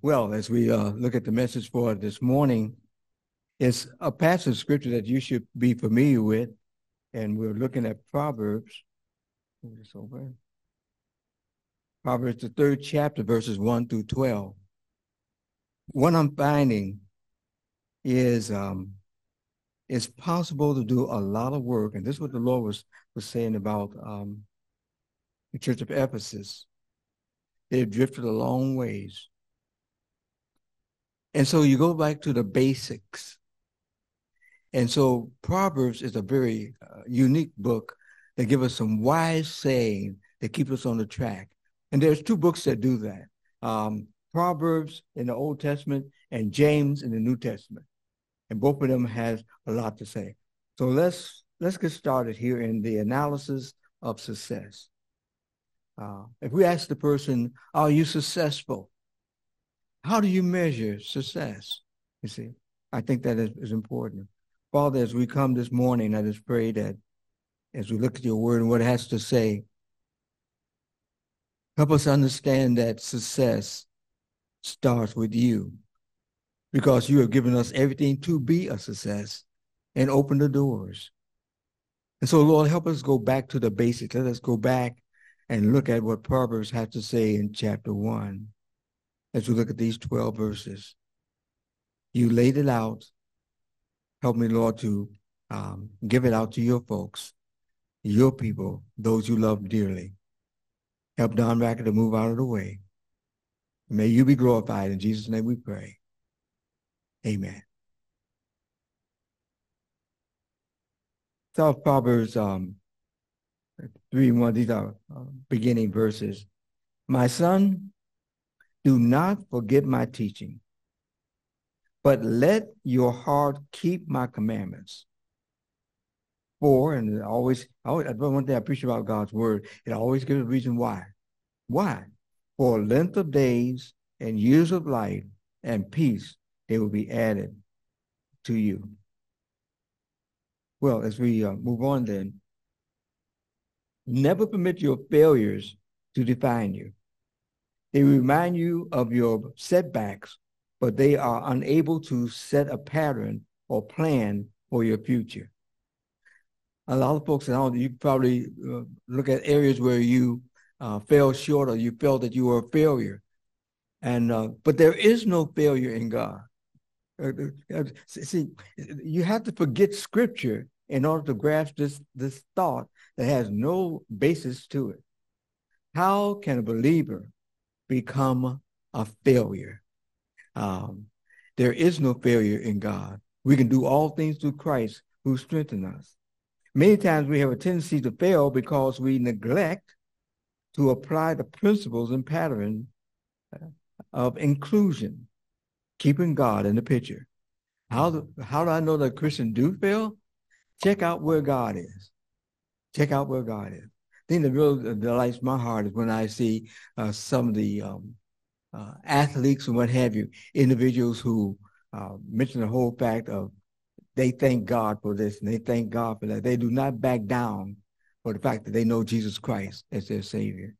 Well, as we uh, look at the message for this morning, it's a passage of scripture that you should be familiar with. And we're looking at Proverbs. over. Proverbs, the third chapter, verses 1 through 12. What I'm finding is um, it's possible to do a lot of work. And this is what the Lord was, was saying about um, the church of Ephesus. They've drifted a long ways and so you go back to the basics. And so Proverbs is a very uh, unique book that give us some wise saying that keep us on the track. And there's two books that do that. Um, Proverbs in the Old Testament and James in the New Testament. And both of them has a lot to say. So let's let's get started here in the analysis of success. Uh, if we ask the person, are you successful? How do you measure success? You see, I think that is, is important. Father, as we come this morning, I just pray that as we look at your word and what it has to say, help us understand that success starts with you because you have given us everything to be a success and open the doors. And so, Lord, help us go back to the basics. Let us go back and look at what Proverbs has to say in chapter one as we look at these 12 verses. You laid it out. Help me, Lord, to um, give it out to your folks, your people, those you love dearly. Help Don Raickett to move out of the way. May you be glorified. In Jesus' name we pray. Amen. So Proverbs um, 3 1, these are uh, beginning verses. My son, do not forget my teaching, but let your heart keep my commandments. For, and always, always one thing I appreciate about God's word, it always gives a reason why. Why? For length of days and years of life and peace, they will be added to you. Well, as we uh, move on then, never permit your failures to define you. They remind you of your setbacks, but they are unable to set a pattern or plan for your future. A lot of folks, and you probably uh, look at areas where you uh, fell short or you felt that you were a failure. And uh, but there is no failure in God. Uh, uh, see, you have to forget Scripture in order to grasp this this thought that has no basis to it. How can a believer become a failure. Um, there is no failure in God. We can do all things through Christ who strengthens us. Many times we have a tendency to fail because we neglect to apply the principles and patterns of inclusion, keeping God in the picture. How do, how do I know that Christians do fail? Check out where God is. Check out where God is thing that really delights my heart is when I see uh, some of the um, uh, athletes and what have you, individuals who uh, mention the whole fact of they thank God for this and they thank God for that. They do not back down for the fact that they know Jesus Christ as their Savior.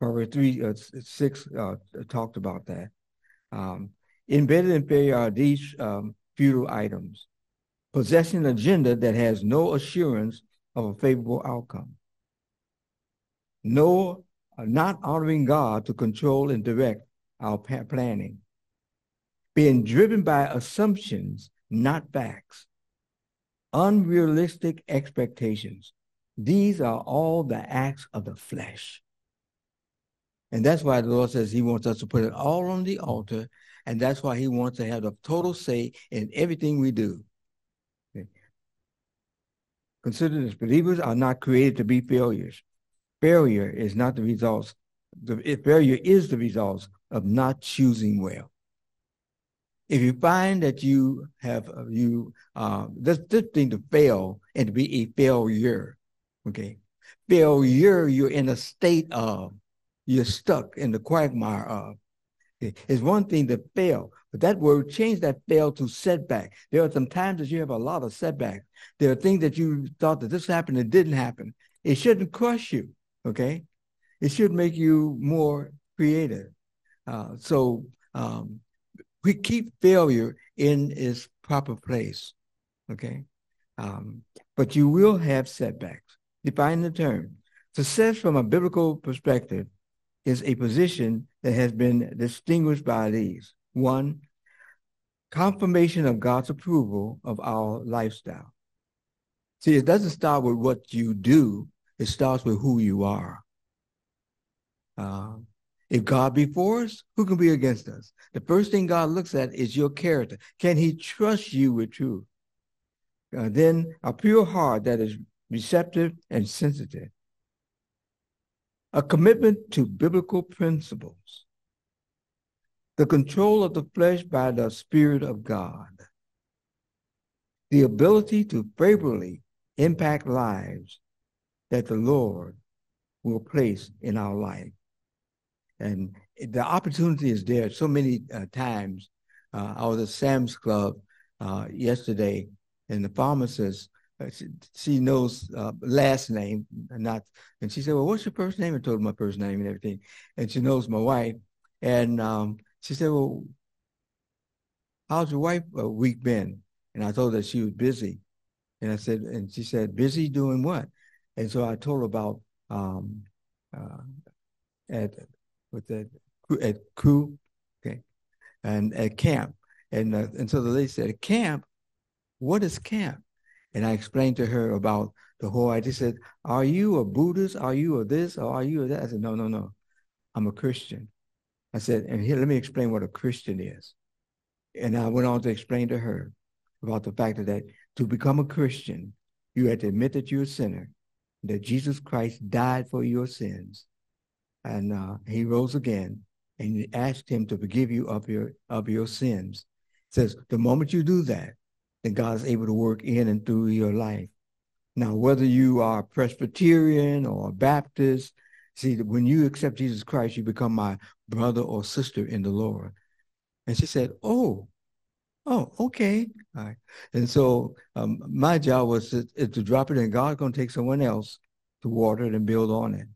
Proverbs 3, uh, 6 uh, talked about that. Um, embedded in failure are these um, futile items. Possessing an agenda that has no assurance of a favorable outcome no, not honoring God to control and direct our planning, being driven by assumptions, not facts, unrealistic expectations. These are all the acts of the flesh. And that's why the Lord says he wants us to put it all on the altar. And that's why he wants to have the total say in everything we do. Okay. Consider this believers are not created to be failures failure is not the results. The failure is the results of not choosing well. If you find that you have uh, you uh, this this thing to fail and to be a failure, okay, failure you're in a state of you're stuck in the quagmire of. It's one thing to fail, but that word change that fail to setback. There are some times that you have a lot of setbacks. There are things that you thought that this happened and didn't happen. It shouldn't crush you. Okay, it should make you more creative. Uh, so um, we keep failure in its proper place. Okay. Um, but you will have setbacks. Define the term. Success from a biblical perspective is a position that has been distinguished by these. One, confirmation of God's approval of our lifestyle. See, it doesn't start with what you do, it starts with who you are. Uh, if God be for us, who can be against us? The first thing God looks at is your character. Can he trust you with truth? Uh, then a pure heart that is receptive and sensitive. A commitment to biblical principles. The control of the flesh by the Spirit of God. The ability to favorably impact lives that the Lord will place in our life. And the opportunity is there so many uh, times. Uh, I was at Sam's Club uh, yesterday, and the pharmacist, uh, she, knows uh, last name, not, and she said, "Well, what's your first name?" I told her my first name and everything, and she knows my wife, and um, she said, "Well, how's your wife uh, week been?" And I told her she was busy, and I said, and she said, "Busy doing what?" And so I told her about um, at with the at crew, okay, and at camp. And uh, and so the lady said, "Camp, what is camp?" And I explained to her about the whole idea. She said, "Are you a Buddhist? Are you a this? Or are you a that?" I said, "No, no, no. I'm a Christian." I said, "And here, let me explain what a Christian is." And I went on to explain to her about the fact that to become a Christian, you had to admit that you're a sinner, that Jesus Christ died for your sins, and uh, he rose again and he asked him to forgive you of your of your sins. It says the moment you do that, then God is able to work in and through your life. Now, whether you are Presbyterian or Baptist, see when you accept Jesus Christ, you become my brother or sister in the Lord. And she said, "Oh, oh, okay." All right. And so um, my job was to, to drop it, and God's going to take someone else to water it and build on it.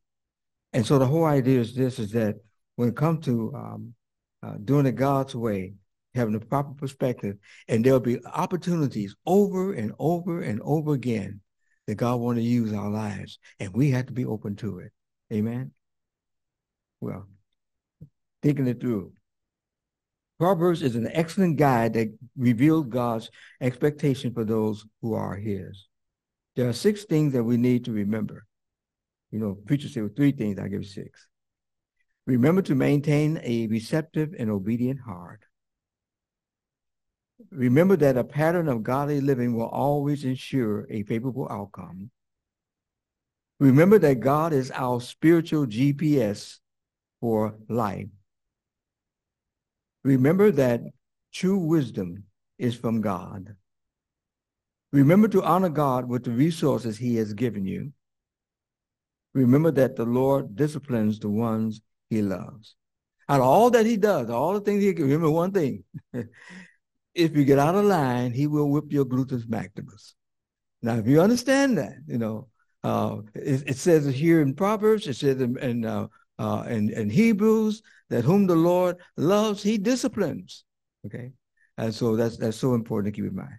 And so the whole idea is this, is that when it comes to um, uh, doing it God's way, having the proper perspective, and there'll be opportunities over and over and over again that God want to use our lives, and we have to be open to it. Amen? Well, thinking it through. Proverbs is an excellent guide that reveals God's expectation for those who are his. There are six things that we need to remember. You know, preachers say with three things, I give six. Remember to maintain a receptive and obedient heart. Remember that a pattern of godly living will always ensure a favorable outcome. Remember that God is our spiritual GPS for life. Remember that true wisdom is from God. Remember to honor God with the resources he has given you. Remember that the Lord disciplines the ones he loves. Out of all that he does, all the things he can, remember one thing. if you get out of line, he will whip your gluteus maximus. Now, if you understand that, you know, uh, it, it, says here in Proverbs, it says in, in, uh, uh, in, in Hebrews that whom the Lord loves, he disciplines. Okay. And so that's that's so important to keep in mind.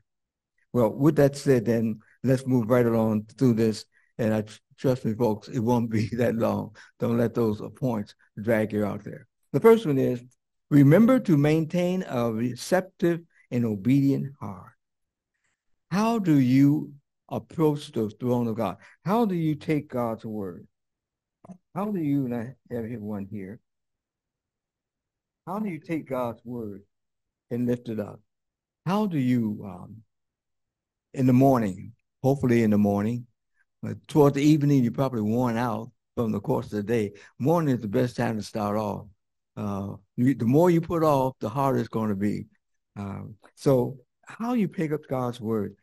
Well, with that said, then let's move right along through this. And I Trust me, folks, it won't be that long. Don't let those points drag you out there. The first one is remember to maintain a receptive and obedient heart. How do you approach the throne of God? How do you take God's word? How do you, and I have one here, how do you take God's word and lift it up? How do you, um, in the morning, hopefully in the morning, but toward the evening, you're probably worn out from the course of the day. Morning is the best time to start off. Uh, you, the more you put off, the harder it's going to be. Um, so how you pick up God's word?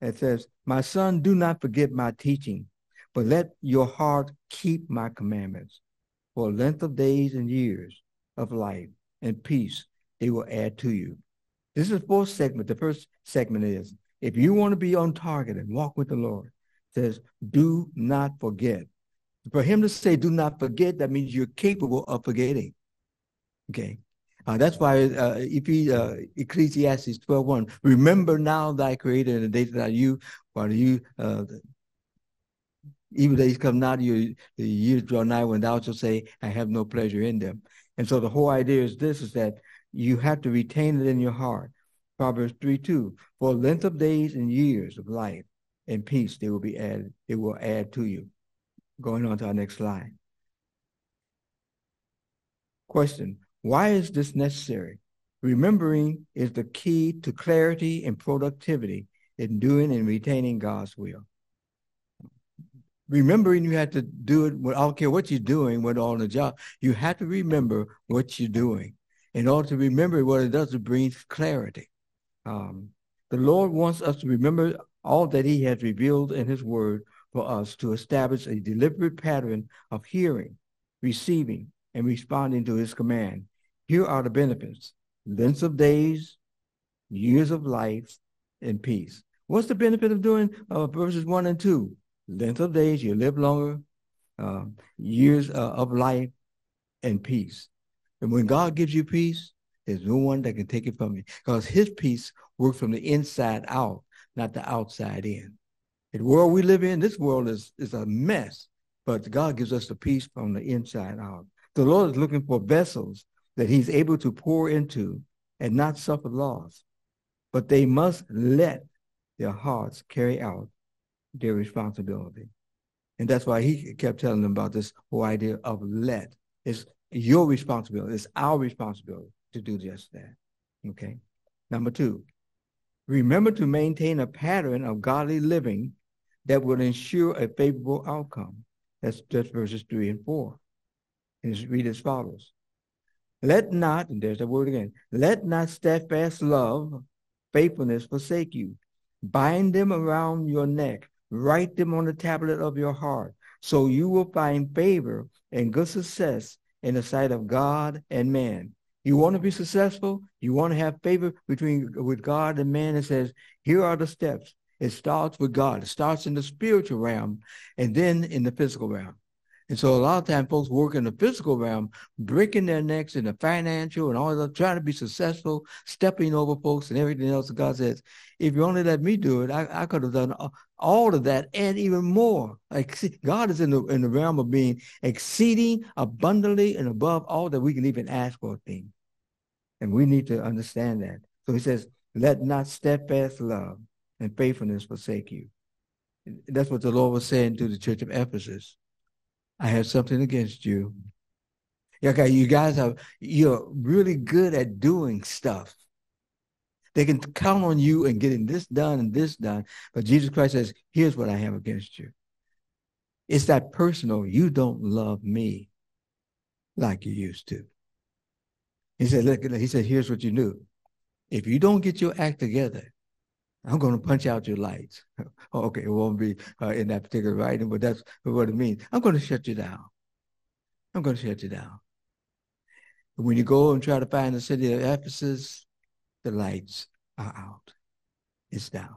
It says, my son, do not forget my teaching, but let your heart keep my commandments. For length of days and years of life and peace, they will add to you. This is the fourth segment. The first segment is, if you want to be on target and walk with the Lord, says, do not forget. For him to say, do not forget, that means you're capable of forgetting. Okay. Uh, that's why uh, if you, uh, Ecclesiastes 12.1, remember now thy creator in the days that you, while you, uh, even days come not, you, the years draw nigh when thou shalt say, I have no pleasure in them. And so the whole idea is this, is that you have to retain it in your heart. Proverbs 3, 2, for length of days and years of life and peace, they will be added, it will add to you. Going on to our next slide. Question, why is this necessary? Remembering is the key to clarity and productivity in doing and retaining God's will. Remembering you have to do it, I don't care what you're doing, what on the job, you have to remember what you're doing. In order to remember what it does, it brings clarity. Um, the Lord wants us to remember all that he has revealed in his word for us to establish a deliberate pattern of hearing, receiving, and responding to his command here are the benefits length of days, years of life, and peace. What's the benefit of doing uh, verses one and two? Length of days, you live longer, uh, years uh, of life, and peace. And when God gives you peace, there's no one that can take it from you because his peace works from the inside out, not the outside in. The world we live in, this world is, is a mess, but God gives us the peace from the inside out. The Lord is looking for vessels that he's able to pour into and not suffer loss. But they must let their hearts carry out their responsibility. And that's why he kept telling them about this whole idea of let. It's your responsibility. It's our responsibility to do just that. Okay. Number two, remember to maintain a pattern of godly living that will ensure a favorable outcome. That's just verses three and four. And it's read as follows. Let not, and there's the word again, let not steadfast love, faithfulness forsake you. Bind them around your neck, write them on the tablet of your heart, so you will find favor and good success in the sight of God and man. You want to be successful? You want to have favor between with God and man? It says, here are the steps. It starts with God. It starts in the spiritual realm and then in the physical realm. And so a lot of times folks work in the physical realm, breaking their necks in the financial and all that, trying to be successful, stepping over folks and everything else. God says, if you only let me do it, I, I could have done all of that and even more. Like God is in the in the realm of being exceeding abundantly and above all that we can even ask for a thing. And we need to understand that. So he says, let not steadfast love and faithfulness forsake you. That's what the Lord was saying to the church of Ephesus. I have something against you. Okay, you guys are you're really good at doing stuff. They can count on you and getting this done and this done. But Jesus Christ says, here's what I have against you. It's that personal. You don't love me like you used to. He said, look, he said, here's what you do. If you don't get your act together, I'm going to punch out your lights. okay, it won't be uh, in that particular writing, but that's what it means. I'm going to shut you down. I'm going to shut you down. When you go and try to find the city of Ephesus, the lights are out. It's down.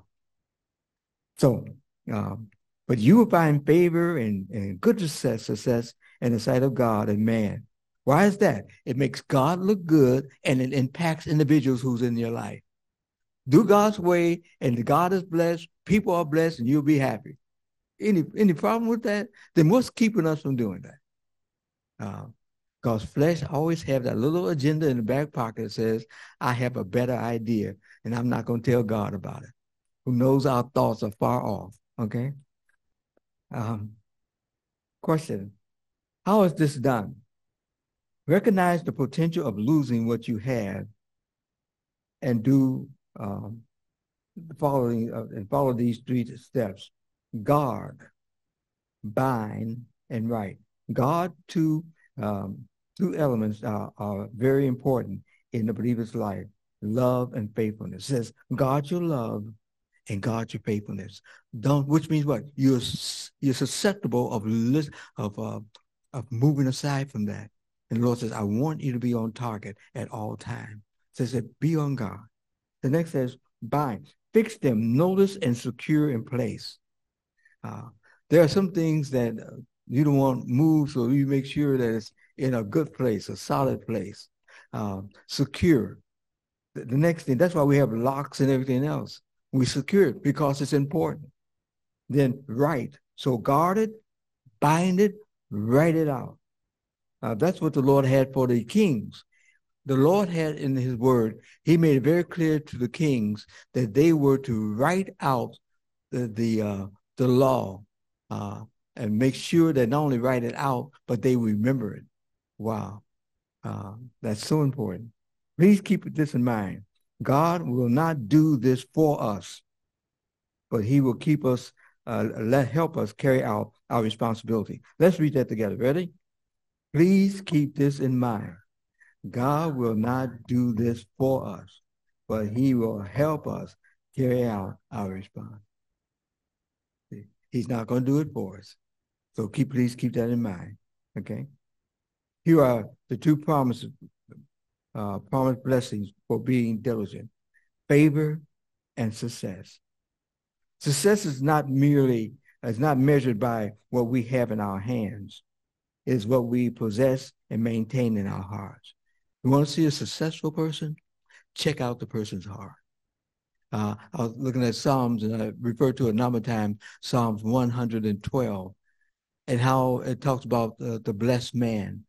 So, um, but you will find favor and, and good success, success in the sight of God and man. Why is that? It makes God look good and it impacts individuals who's in your life do God's way, and God is blessed, people are blessed, and you'll be happy. Any any problem with that? Then what's keeping us from doing that? Because uh, flesh always have that little agenda in the back pocket that says, I have a better idea, and I'm not going to tell God about it. Who knows our thoughts are far off, okay? Um, question, how is this done? Recognize the potential of losing what you have and do um, following uh, and follow these three steps: guard, bind, and write. God, two um, two elements are, are very important in the believer's life: love and faithfulness. It says, guard your love and guard your faithfulness. Don't, which means what? You're you're susceptible of of uh, of moving aside from that. And the Lord says, I want you to be on target at all times. Says that be on guard. The next says bind, fix them, notice, and secure in place. Uh, there are some things that uh, you don't want moved, so you make sure that it's in a good place, a solid place. um, secure. The, the next thing, that's why we have locks and everything else. We secure it because it's important. Then write. So guard it, bind it, write it out. Uh, that's what the Lord had for the kings. The Lord had in his word, he made it very clear to the kings that they were to write out the the, uh, the law uh, and make sure that not only write it out, but they remember it. Wow. Uh, that's so important. Please keep this in mind. God will not do this for us, but he will keep us, uh, let help us carry out our responsibility. Let's read that together. Ready? Please keep this in mind. God will not do this for us, but he will help us carry out our response. He's not going to do it for us. So keep please keep that in mind. Okay. Here are the two promises, uh, promised blessings for being diligent: favor and success. Success is not merely is not measured by what we have in our hands. It is what we possess and maintain in our hearts. You want to see a successful person? Check out the person's heart. Uh, I was looking at Psalms, and I referred to a number of times Psalms 112, and how it talks about uh, the blessed man.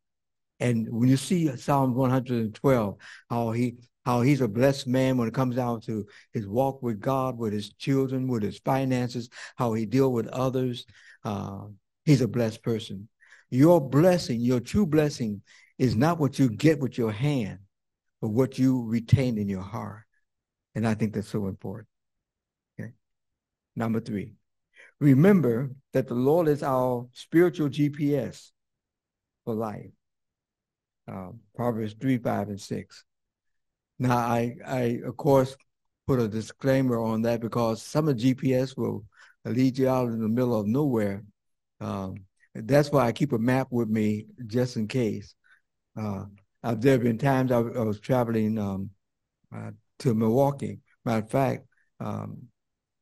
And when you see Psalms 112, how he how he's a blessed man when it comes down to his walk with God, with his children, with his finances, how he deal with others. Uh, he's a blessed person. Your blessing, your true blessing, is not what you get with your hand, but what you retain in your heart. And I think that's so important. Okay. Number three, remember that the Lord is our spiritual GPS for life. Um, Proverbs 3, 5, and 6. Now, I, I, of course, put a disclaimer on that because some of GPS will lead you out in the middle of nowhere. Um, that's why I keep a map with me just in case. Uh, there have been times I, I was traveling um, uh, to Milwaukee. Matter of fact, um,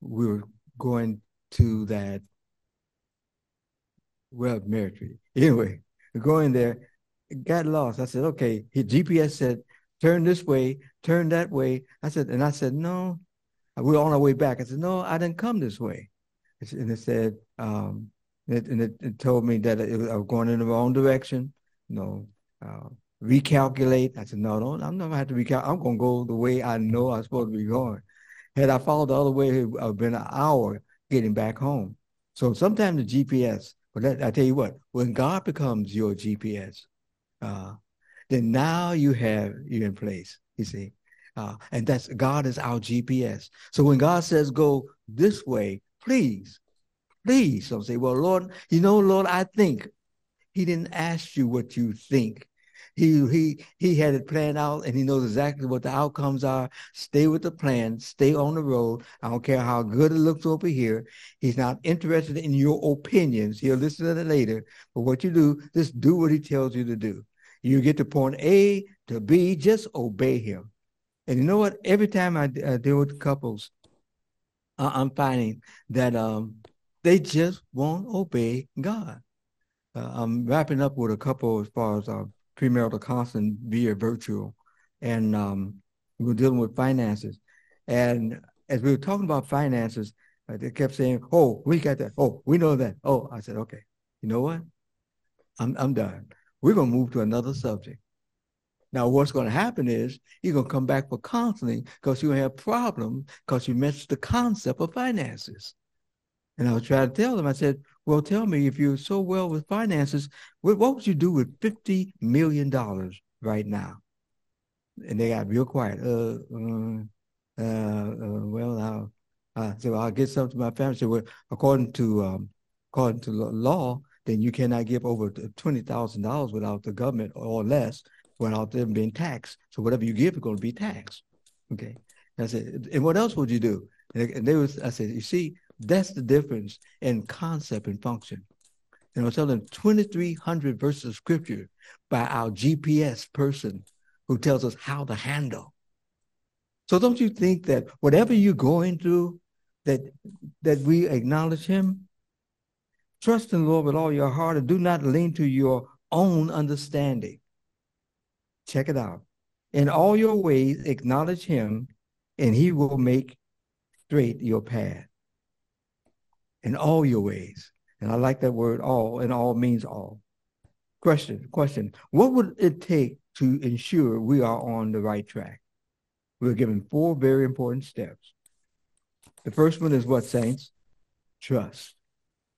we were going to that well military. Anyway, going there, got lost. I said, okay. His GPS said, turn this way, turn that way. I said, and I said, no. we are on our way back. I said, no, I didn't come this way. And it said, um, it, and it, told me that it I was going in the wrong direction. You know, uh, recalculate. I said, no, no, I'm not gonna have to recalculate. I'm gonna go the way I know I'm supposed to be going. Had I followed the other way, it would have been an hour getting back home. So sometimes the GPS, but that, I tell you what, when God becomes your GPS, uh, then now you have you in place. You see, uh, and that's God is our GPS. So when God says go this way, please, please don't say, well, Lord, you know, Lord, I think. He didn't ask you what you think. He he he had it planned out and he knows exactly what the outcomes are. Stay with the plan, stay on the road. I don't care how good it looks over here. He's not interested in your opinions. He'll listen to it later. But what you do, just do what he tells you to do. You get to point A to B, just obey him. And you know what? Every time I, I deal with couples, I'm finding that um, they just won't obey God. Uh, I'm wrapping up with a couple as far as uh, premarital counseling via virtual, and um, we were dealing with finances. And as we were talking about finances, uh, they kept saying, "Oh, we got that. Oh, we know that. Oh." I said, "Okay, you know what? I'm I'm done. We're gonna move to another subject." Now, what's going to happen is you're going to come back for counseling because you have problems because you missed the concept of finances. And I was trying to tell them, I said, well, tell me if you're so well with finances, what, what would you do with $50 million right now? And they got real quiet. Uh, uh, uh, uh well, uh, so I'll get something to my family. So, well, according to um, according to law, then you cannot give over twenty thousand dollars without the government or less without them being taxed. So whatever you give is going to be taxed. Okay. And I said, and what else would you do? And they was, I said, you see, that's the difference in concept and function. And I was telling them 2,300 verses of scripture by our GPS person who tells us how to handle. So don't you think that whatever you're going through, that that we acknowledge him? Trust in the Lord with all your heart and do not lean to your own understanding. Check it out. In all your ways, acknowledge him, and he will make straight your path. In all your ways. And I like that word all, and all means all. Question, question. What would it take to ensure we are on the right track? We're given four very important steps. The first one is what, saints? Trust.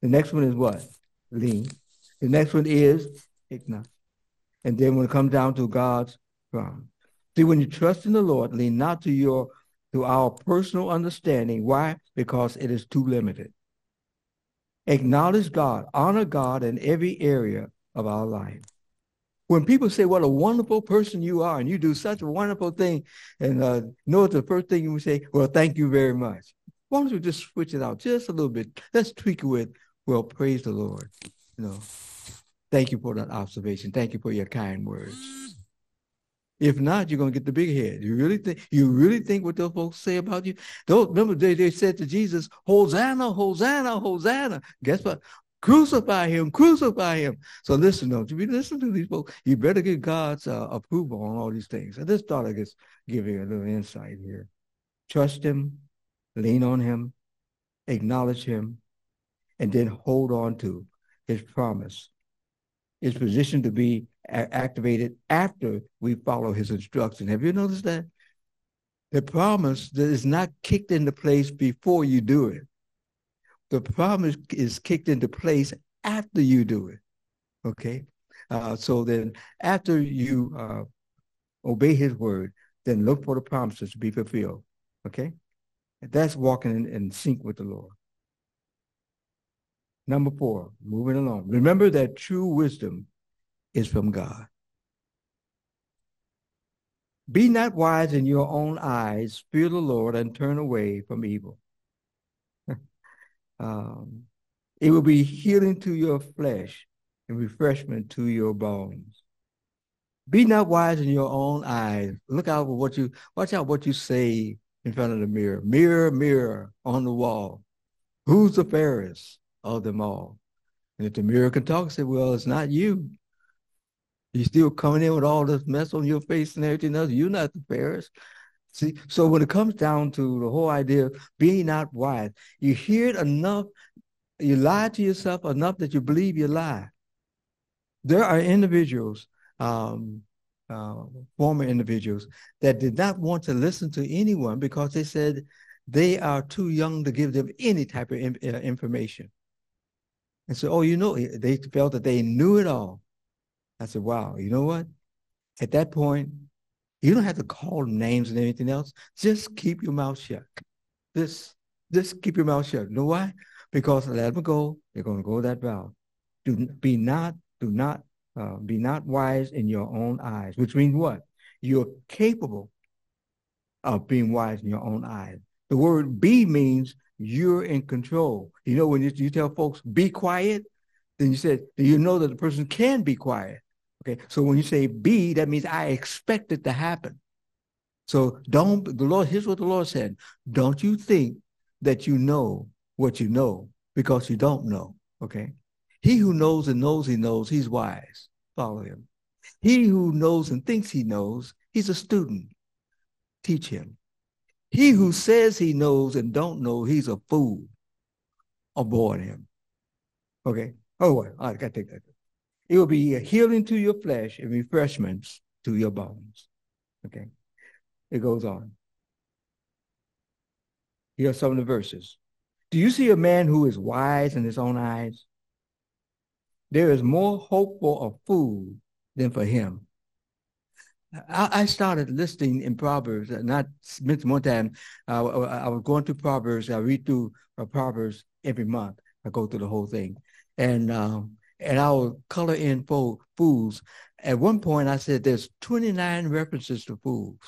The next one is what? Lean. The next one is ignite. And then when it comes down to God's promise. See, when you trust in the Lord, lean not to your to our personal understanding. Why? Because it is too limited. Acknowledge God, honor God in every area of our life. When people say, what a wonderful person you are, and you do such a wonderful thing, and uh, know the first thing you say, well, thank you very much. Why don't we just switch it out just a little bit? Let's tweak it with, well, praise the Lord. You know, thank you for that observation. Thank you for your kind words. If not, you're gonna get the big head. You really think you really think what those folks say about you? Those remember they, they said to Jesus, Hosanna, Hosanna, Hosanna. Guess what? Crucify him, crucify him. So listen, don't you be listen to these folks. You better get God's uh, approval on all these things. I just thought I could give you a little insight here. Trust him, lean on him, acknowledge him, and then hold on to his promise. His position to be activated after we follow his instruction. Have you noticed that? The promise that is not kicked into place before you do it. The promise is kicked into place after you do it. Okay? Uh, so then after you uh, obey his word, then look for the promises to be fulfilled. Okay? That's walking in, in sync with the Lord. Number four, moving along. Remember that true wisdom is from God. Be not wise in your own eyes. Fear the Lord and turn away from evil. um, it will be healing to your flesh and refreshment to your bones. Be not wise in your own eyes. Look out for what you watch out what you say in front of the mirror. Mirror, mirror on the wall. Who's the fairest of them all? And if the can talk, say, well, it's not you. You're still coming in with all this mess on your face and everything else. You're not the fairest. See, so when it comes down to the whole idea of being not wise, you hear it enough, you lie to yourself enough that you believe you lie. There are individuals um, uh, former individuals that did not want to listen to anyone because they said they are too young to give them any type of in, uh, information. And so, oh, you know, they felt that they knew it all. I said, wow, you know what? At that point, you don't have to call names and anything else. Just keep your mouth shut. Just, just keep your mouth shut. You know why? Because let them go. They're going to go that route. Do be not, do not uh, be not wise in your own eyes, which means what? You're capable of being wise in your own eyes. The word be means you're in control. You know, when you, you tell folks, be quiet, then you said, you know that the person can be quiet? Okay, so when you say be, that means I expect it to happen. So don't, the Lord, here's what the Lord said. Don't you think that you know what you know because you don't know, okay? He who knows and knows he knows, he's wise. Follow him. He who knows and thinks he knows, he's a student. Teach him. He who says he knows and don't know, he's a fool. Avoid him. Okay. Oh, well, I got to take that. It will be a healing to your flesh and refreshments to your bones. Okay. It goes on. Here are some of the verses. Do you see a man who is wise in his own eyes? There is more hope for a fool than for him. I, started listening in Proverbs, uh, not one time. I was going through Proverbs. I read through uh, Proverbs every month. I go through the whole thing, and um, and I will color in for fools. At one point, I said there's 29 references to fools.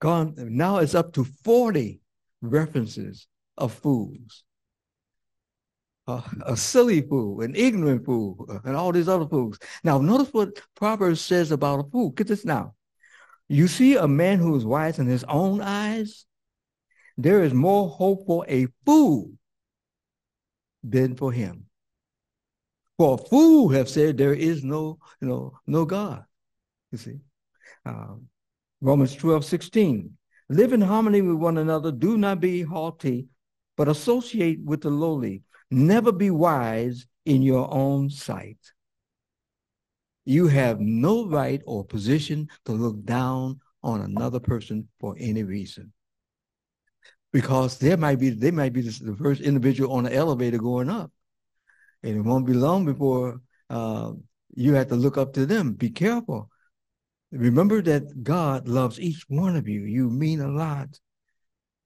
Gone now, it's up to 40 references of fools a silly fool, an ignorant fool, and all these other fools. Now, notice what Proverbs says about a fool. Get this now. You see a man who is wise in his own eyes, there is more hope for a fool than for him. For a fool have said there is no, you know, no God. You see. Uh, Romans 12, 16. Live in harmony with one another. Do not be haughty, but associate with the lowly. Never be wise in your own sight. You have no right or position to look down on another person for any reason. Because there might be they might be the first individual on the elevator going up. And it won't be long before uh, you have to look up to them. Be careful. Remember that God loves each one of you. You mean a lot.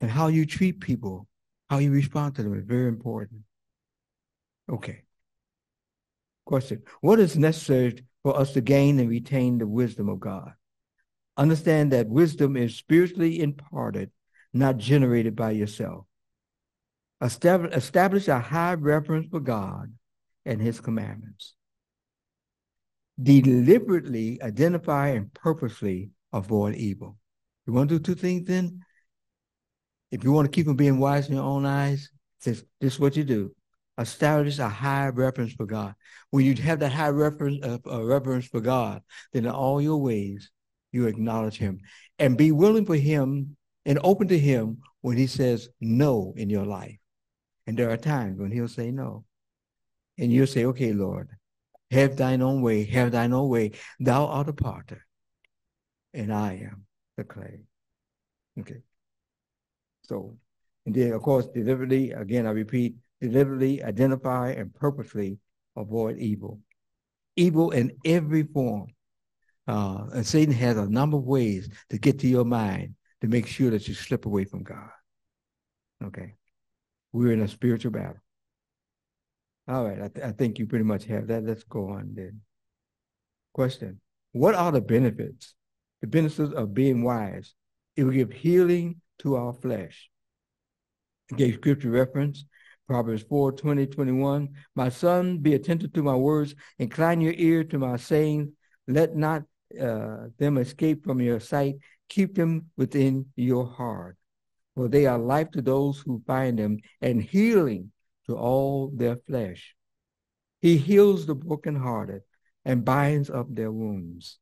And how you treat people, how you respond to them is very important. Okay. Question What is necessary for us to gain and retain the wisdom of God? Understand that wisdom is spiritually imparted, not generated by yourself. Establish a high reverence for God and his commandments. Deliberately identify and purposely avoid evil. You want to do two things then? If you want to keep from being wise in your own eyes, this, this is what you do establish a high reverence for God. When you have that high reverence, uh, uh, reverence for God, then in all your ways you acknowledge Him and be willing for Him and open to Him when He says no in your life. And there are times when He'll say no, and you'll say, "Okay, Lord, have Thine own way, have Thine own way. Thou art the potter, and I am the clay." Okay. So, and then of course, deliberately, again, I repeat, deliberately identify and purposely avoid evil. Evil in every form. Uh, and Satan has a number of ways to get to your mind to make sure that you slip away from God. Okay. We're in a spiritual battle. All right. I, th- I think you pretty much have that. Let's go on then. Question What are the benefits? The benefits of being wise. It will give healing to our flesh. I gave scripture reference Proverbs 4, 20, 21. My son, be attentive to my words, incline your ear to my sayings. Let not uh, them escape from your sight. Keep them within your heart. For they are life to those who find them and healing to all their flesh. He heals the brokenhearted and binds up their wounds.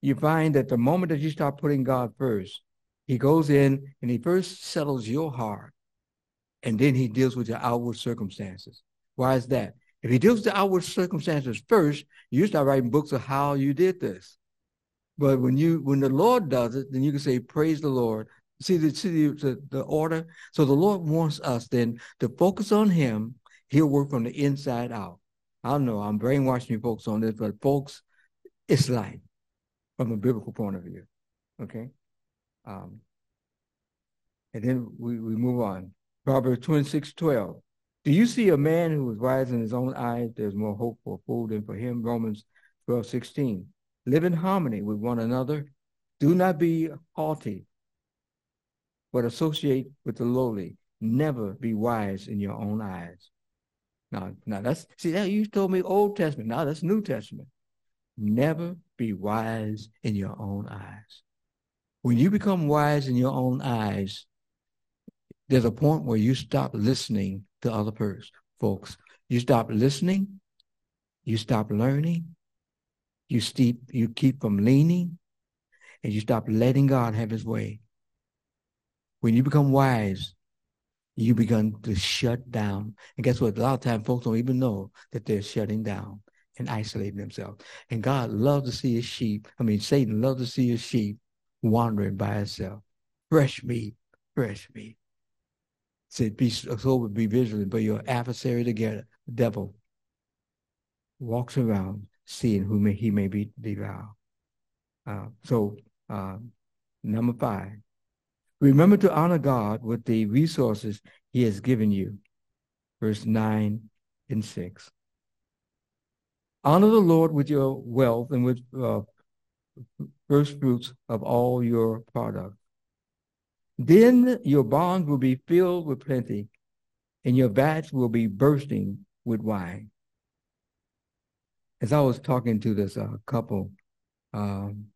You find that the moment that you start putting God first, he goes in and he first settles your heart and then he deals with your outward circumstances. Why is that? If he deals with the outward circumstances first, you start writing books of how you did this. But when you when the Lord does it, then you can say, "Praise the Lord." See the see the, the order. So the Lord wants us then to focus on Him. He'll work from the inside out. I don't know. I'm brainwashing you folks on this, but folks, it's life from a biblical point of view. Okay. Um, and then we, we move on. Proverbs 26, 12. Do you see a man who is wise in his own eyes? There's more hope for a fool than for him. Romans 12, 16. Live in harmony with one another. Do not be haughty, but associate with the lowly. Never be wise in your own eyes. Now, now that's see that you told me Old Testament. Now that's New Testament. Never be wise in your own eyes. When you become wise in your own eyes, there's a point where you stop listening to other person, folks. You stop listening, you stop learning, you keep you keep from leaning, and you stop letting God have his way. When you become wise, you begin to shut down. And guess what? A lot of times folks don't even know that they're shutting down and isolating themselves. And God loves to see his sheep. I mean, Satan loves to see his sheep wandering by itself. Fresh meat, fresh meat said, be sober, be vigilant, but your adversary together, the devil, walks around seeing who may, he may be devoured. Uh, so, uh, number five, remember to honor God with the resources he has given you. Verse 9 and 6. Honor the Lord with your wealth and with uh, first fruits of all your product. Then your barns will be filled with plenty, and your vats will be bursting with wine. As I was talking to this uh, couple, um,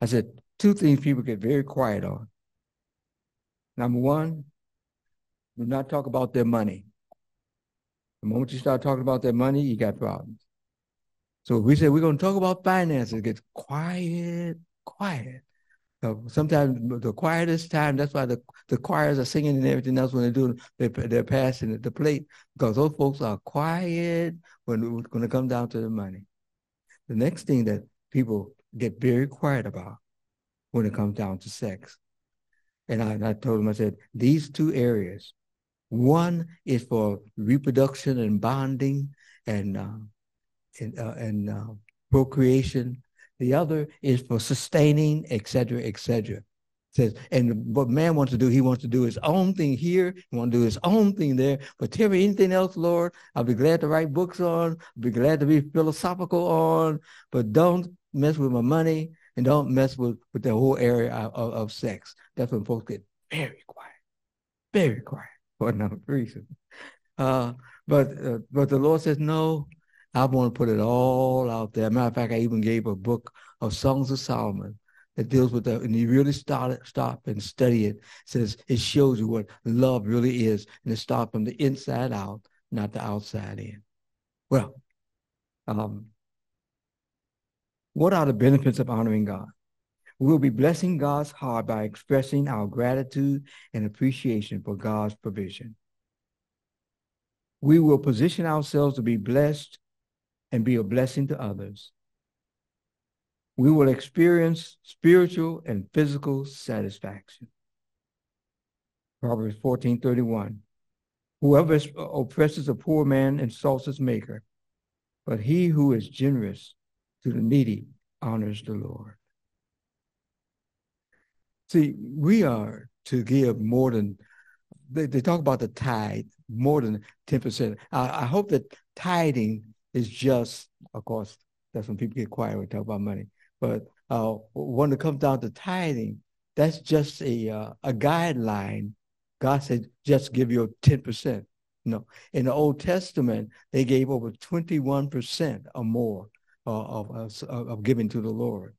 I said two things people get very quiet on. Number one, do not talk about their money. The moment you start talking about their money, you got problems. So we say we're going to talk about finances, it gets quiet quiet. So sometimes the quietest time, that's why the, the choirs are singing and everything else when they're doing, they're, they're passing the plate because those folks are quiet when it's going to come down to the money. The next thing that people get very quiet about when it comes down to sex. And I, I told them, I said, these two areas, one is for reproduction and bonding and, uh, and, uh, and uh, procreation. The other is for sustaining, etc., etc. Says, and what man wants to do, he wants to do his own thing here, he wants to do his own thing there. But tell me anything else, Lord, I'll be glad to write books on, I'll be glad to be philosophical on, but don't mess with my money and don't mess with, with the whole area of, of, sex. That's when folks get very quiet, very quiet for another reason. Uh, but uh, but the Lord says, no, I want to put it all out there. Matter of fact, I even gave a book of Songs of Solomon that deals with that. And you really start stop and study it. it. Says it shows you what love really is, and it starts from the inside out, not the outside in. Well, um, what are the benefits of honoring God? We'll be blessing God's heart by expressing our gratitude and appreciation for God's provision. We will position ourselves to be blessed and be a blessing to others. We will experience spiritual and physical satisfaction. Proverbs 14:31. Whoever oppresses a poor man insults his maker, but he who is generous to the needy honors the Lord. See, we are to give more than they, they talk about the tithe, more than 10%. I, I hope that tithing is just, of course, that's when people get quiet when we talk about money. But uh, when it comes down to tithing, that's just a uh, a guideline. God said, just give your 10%. No. In the Old Testament, they gave over 21% or more uh, of, of, of giving to the Lord.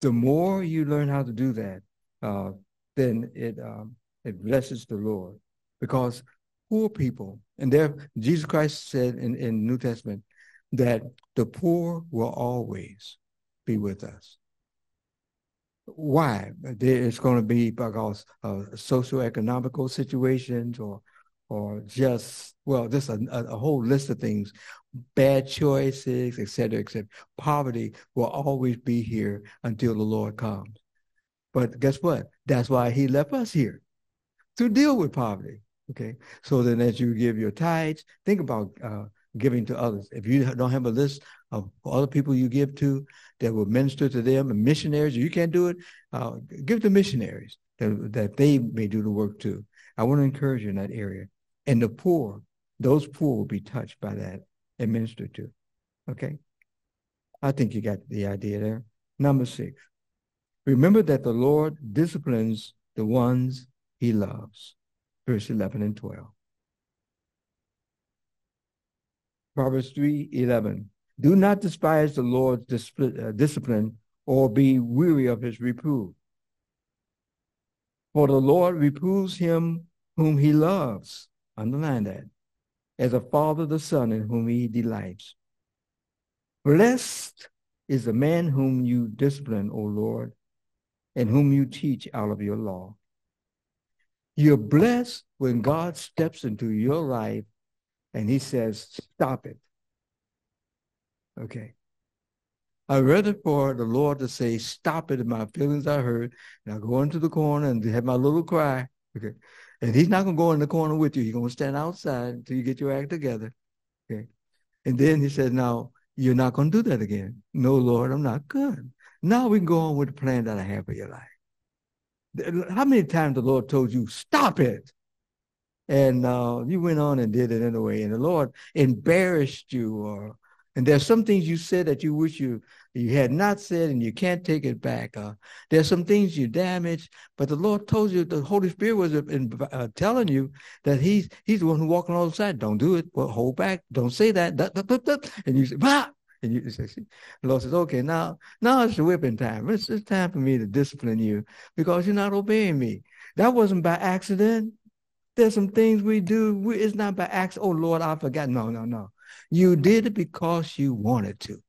The more you learn how to do that, uh, then it um, it blesses the Lord. Because poor people, and there Jesus Christ said in, in New Testament that the poor will always be with us. Why? It's going to be because of socio-economical situations or or just well, just a, a, whole list of things, bad choices, etc., etc. Poverty will always be here until the Lord comes. But guess what? That's why He left us here to deal with poverty. Okay, so then as you give your tithes, think about uh, giving to others. If you don't have a list of other people you give to that will minister to them and missionaries, you can't do it, uh, give to missionaries that, that they may do the work too. I want to encourage you in that area. And the poor, those poor will be touched by that and ministered to. Okay? I think you got the idea there. Number six, remember that the Lord disciplines the ones he loves. Verse 11 and 12. Proverbs 3 11. Do not despise the Lord's uh, discipline or be weary of his reproof. For the Lord reproves him whom he loves Underline that. As a father the son in whom he delights. Blessed is the man whom you discipline, O Lord, and whom you teach out of your law. You're blessed when God steps into your life and he says, stop it. Okay. I'd rather for the Lord to say, stop it, my feelings are hurt, and I go into the corner and have my little cry. Okay. And he's not going to go in the corner with you. He's going to stand outside until you get your act together. Okay. And then he says, now, you're not going to do that again. No, Lord, I'm not good. Now we can go on with the plan that I have for your life. How many times the Lord told you, stop it? And uh, you went on and did it anyway. And the Lord embarrassed you or and there's some things you said that you wish you you had not said and you can't take it back. Uh, there's some things you damaged, but the Lord told you, the Holy Spirit was in, uh, telling you that he's he's the one who walking on the side. Don't do it. Well, hold back. Don't say that. And you say, bah! And you say, see, the Lord says, okay, now, now it's the whipping time. It's, it's time for me to discipline you because you're not obeying me. That wasn't by accident. There's some things we do. We, it's not by accident. Oh, Lord, I forgot. No, no, no. You did it because you wanted to.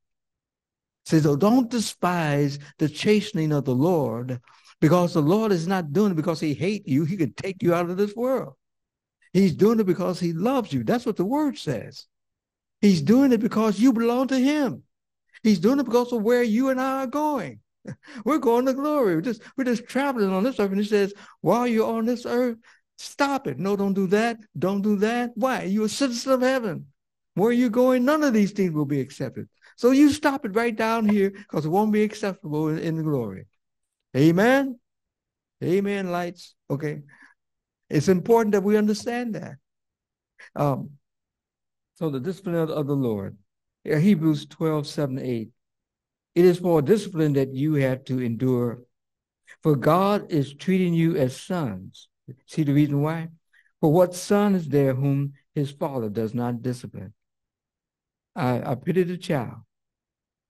Says, so don't despise the chastening of the Lord because the Lord is not doing it because he hates you. He could take you out of this world. He's doing it because he loves you. That's what the word says. He's doing it because you belong to him. He's doing it because of where you and I are going. We're going to glory. We're just, we're just traveling on this earth. And he says, while you're on this earth, stop it. No, don't do that. Don't do that. Why? You're a citizen of heaven. Where are you're going, none of these things will be accepted. So you stop it right down here because it won't be acceptable in, in the glory. Amen. Amen, lights. Okay. It's important that we understand that. Um, so the discipline of, of the Lord. Hebrews 12, 7, 8. It is for discipline that you have to endure. For God is treating you as sons. See the reason why? For what son is there whom his father does not discipline? I, I pity the child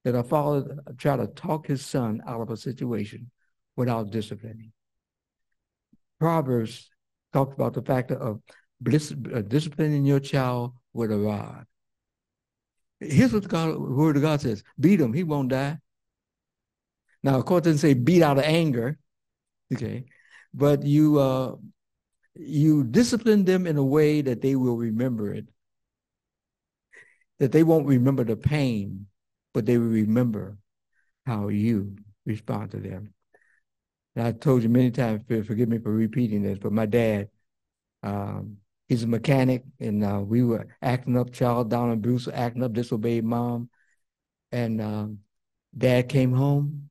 that a father try to talk his son out of a situation without disciplining. Proverbs talks about the fact of bliss, uh, disciplining your child with a rod. Here's what the God, word of God says: beat him, he won't die. Now, of course, it doesn't say beat out of anger, okay, but you uh, you discipline them in a way that they will remember it, that they won't remember the pain, but they will remember how you respond to them. And I told you many times, forgive me for repeating this, but my dad, um, he's a mechanic, and uh, we were acting up. child Don, and Bruce acting up, disobeyed mom, and um, dad came home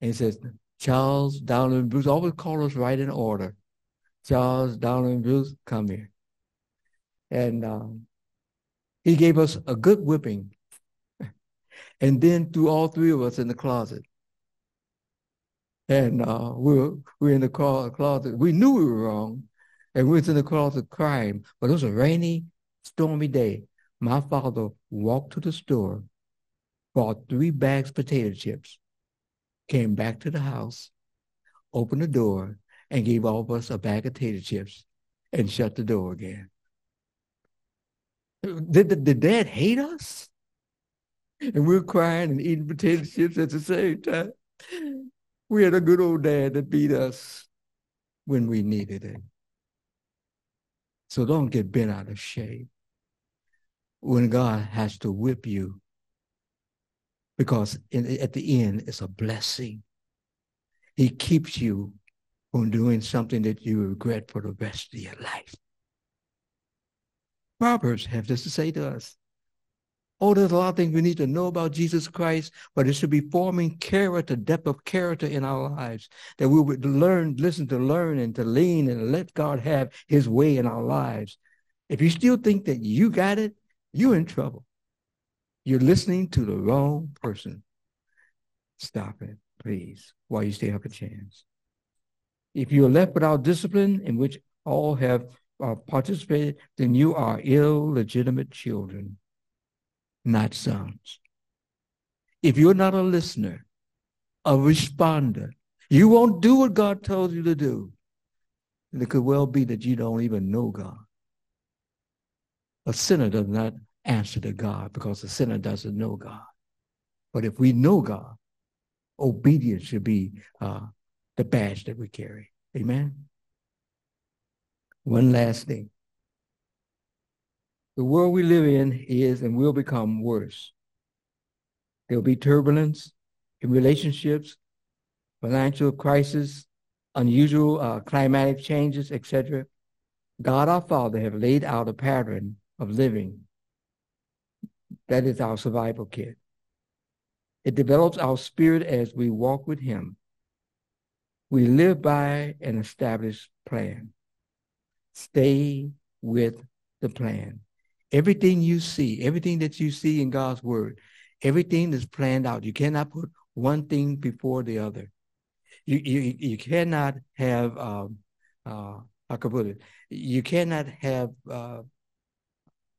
and he says, Charles, Don, and Bruce always call us right in order. Charles, Don, and Bruce, come here. And um, he gave us a good whipping and then threw all three of us in the closet. And uh, we were we were in the closet. We knew we were wrong, and we was in the closet crying. But it was a rainy, stormy day. My father walked to the store, bought three bags of potato chips, came back to the house, opened the door, and gave all of us a bag of potato chips, and shut the door again. Did, did dad hate us? And we were crying and eating potato chips at the same time. We had a good old dad that beat us when we needed it. So don't get bent out of shape when God has to whip you because in, at the end it's a blessing. He keeps you from doing something that you regret for the rest of your life. Proverbs have this to say to us. Oh, there's a lot of things we need to know about Jesus Christ, but it should be forming character, depth of character in our lives. That we would learn, listen to learn and to lean and let God have his way in our lives. If you still think that you got it, you're in trouble. You're listening to the wrong person. Stop it, please, while you still have a chance. If you are left without discipline in which all have uh, participated, then you are illegitimate children not sons. If you're not a listener, a responder, you won't do what God tells you to do. And it could well be that you don't even know God. A sinner does not answer to God because the sinner doesn't know God. But if we know God, obedience should be uh, the badge that we carry. Amen. One last thing. The world we live in is and will become worse. There'll be turbulence in relationships, financial crisis, unusual uh, climatic changes, etc. God our Father have laid out a pattern of living. That is our survival kit. It develops our spirit as we walk with Him. We live by an established plan. Stay with the plan. Everything you see, everything that you see in God's word, everything is planned out. You cannot put one thing before the other. You you you cannot have um, uh, how can I put it? You cannot have uh,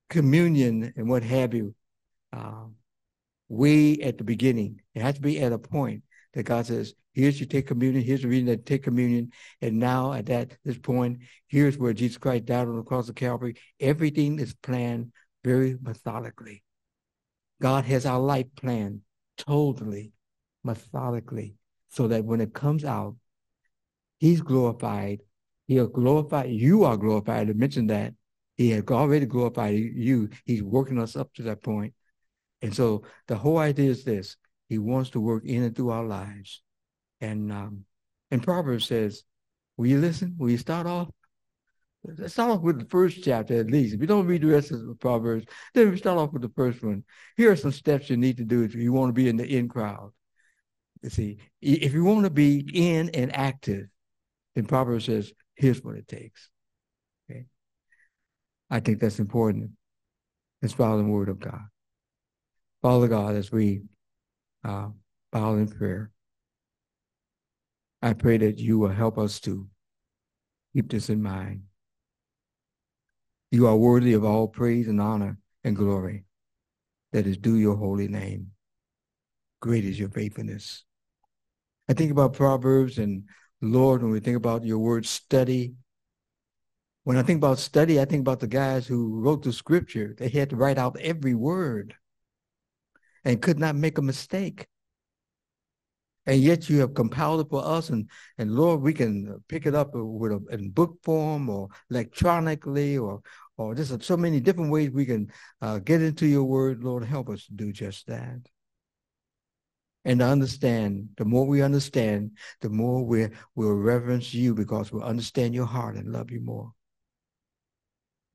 communion and what have you uh, way at the beginning. It has to be at a point that God says, here's you take communion, here's the reason that take communion. And now at that this point, here's where Jesus Christ died on the cross of Calvary. Everything is planned very methodically. God has our life planned totally, methodically, so that when it comes out, he's glorified. He'll glorify, you are glorified. I mentioned that. He has already glorified you. He's working us up to that point. And so the whole idea is this. He wants to work in and through our lives. And um, and Proverbs says, will you listen? Will you start off? Let's start off with the first chapter at least. If you don't read the rest of the Proverbs, then we start off with the first one. Here are some steps you need to do if you want to be in the in crowd. You see, if you want to be in and active, then Proverbs says, here's what it takes. Okay. I think that's important. Let's follow the word of God. Father God, as we uh, bow in prayer, I pray that you will help us to keep this in mind. You are worthy of all praise and honor and glory that is due your holy name. Great is your faithfulness. I think about Proverbs and Lord, when we think about your word study, when I think about study, I think about the guys who wrote the scripture. They had to write out every word and could not make a mistake. And yet you have compiled it for us and and lord we can pick it up with a, in book form or electronically or or just so many different ways we can uh, get into your word. Lord help us do just that. And to understand the more we understand the more we will reverence you because we'll understand your heart and love you more.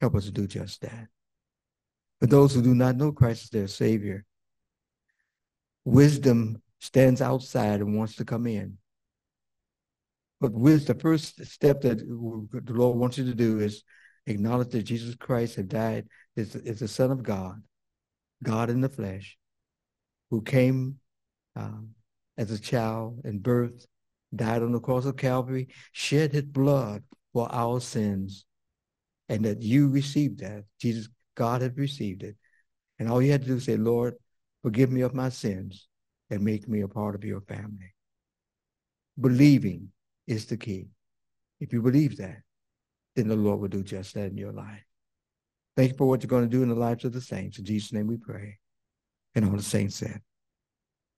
Help us to do just that. For those who do not know christ as their savior wisdom stands outside and wants to come in. But with the first step that the Lord wants you to do is acknowledge that Jesus Christ had died, is, is the Son of God, God in the flesh, who came um, as a child and birth, died on the cross of Calvary, shed his blood for our sins, and that you received that. Jesus, God had received it. And all you had to do is say, Lord, forgive me of my sins and make me a part of your family. Believing is the key. If you believe that, then the Lord will do just that in your life. Thank you for what you're going to do in the lives of the saints. In Jesus' name we pray. And all the saints said.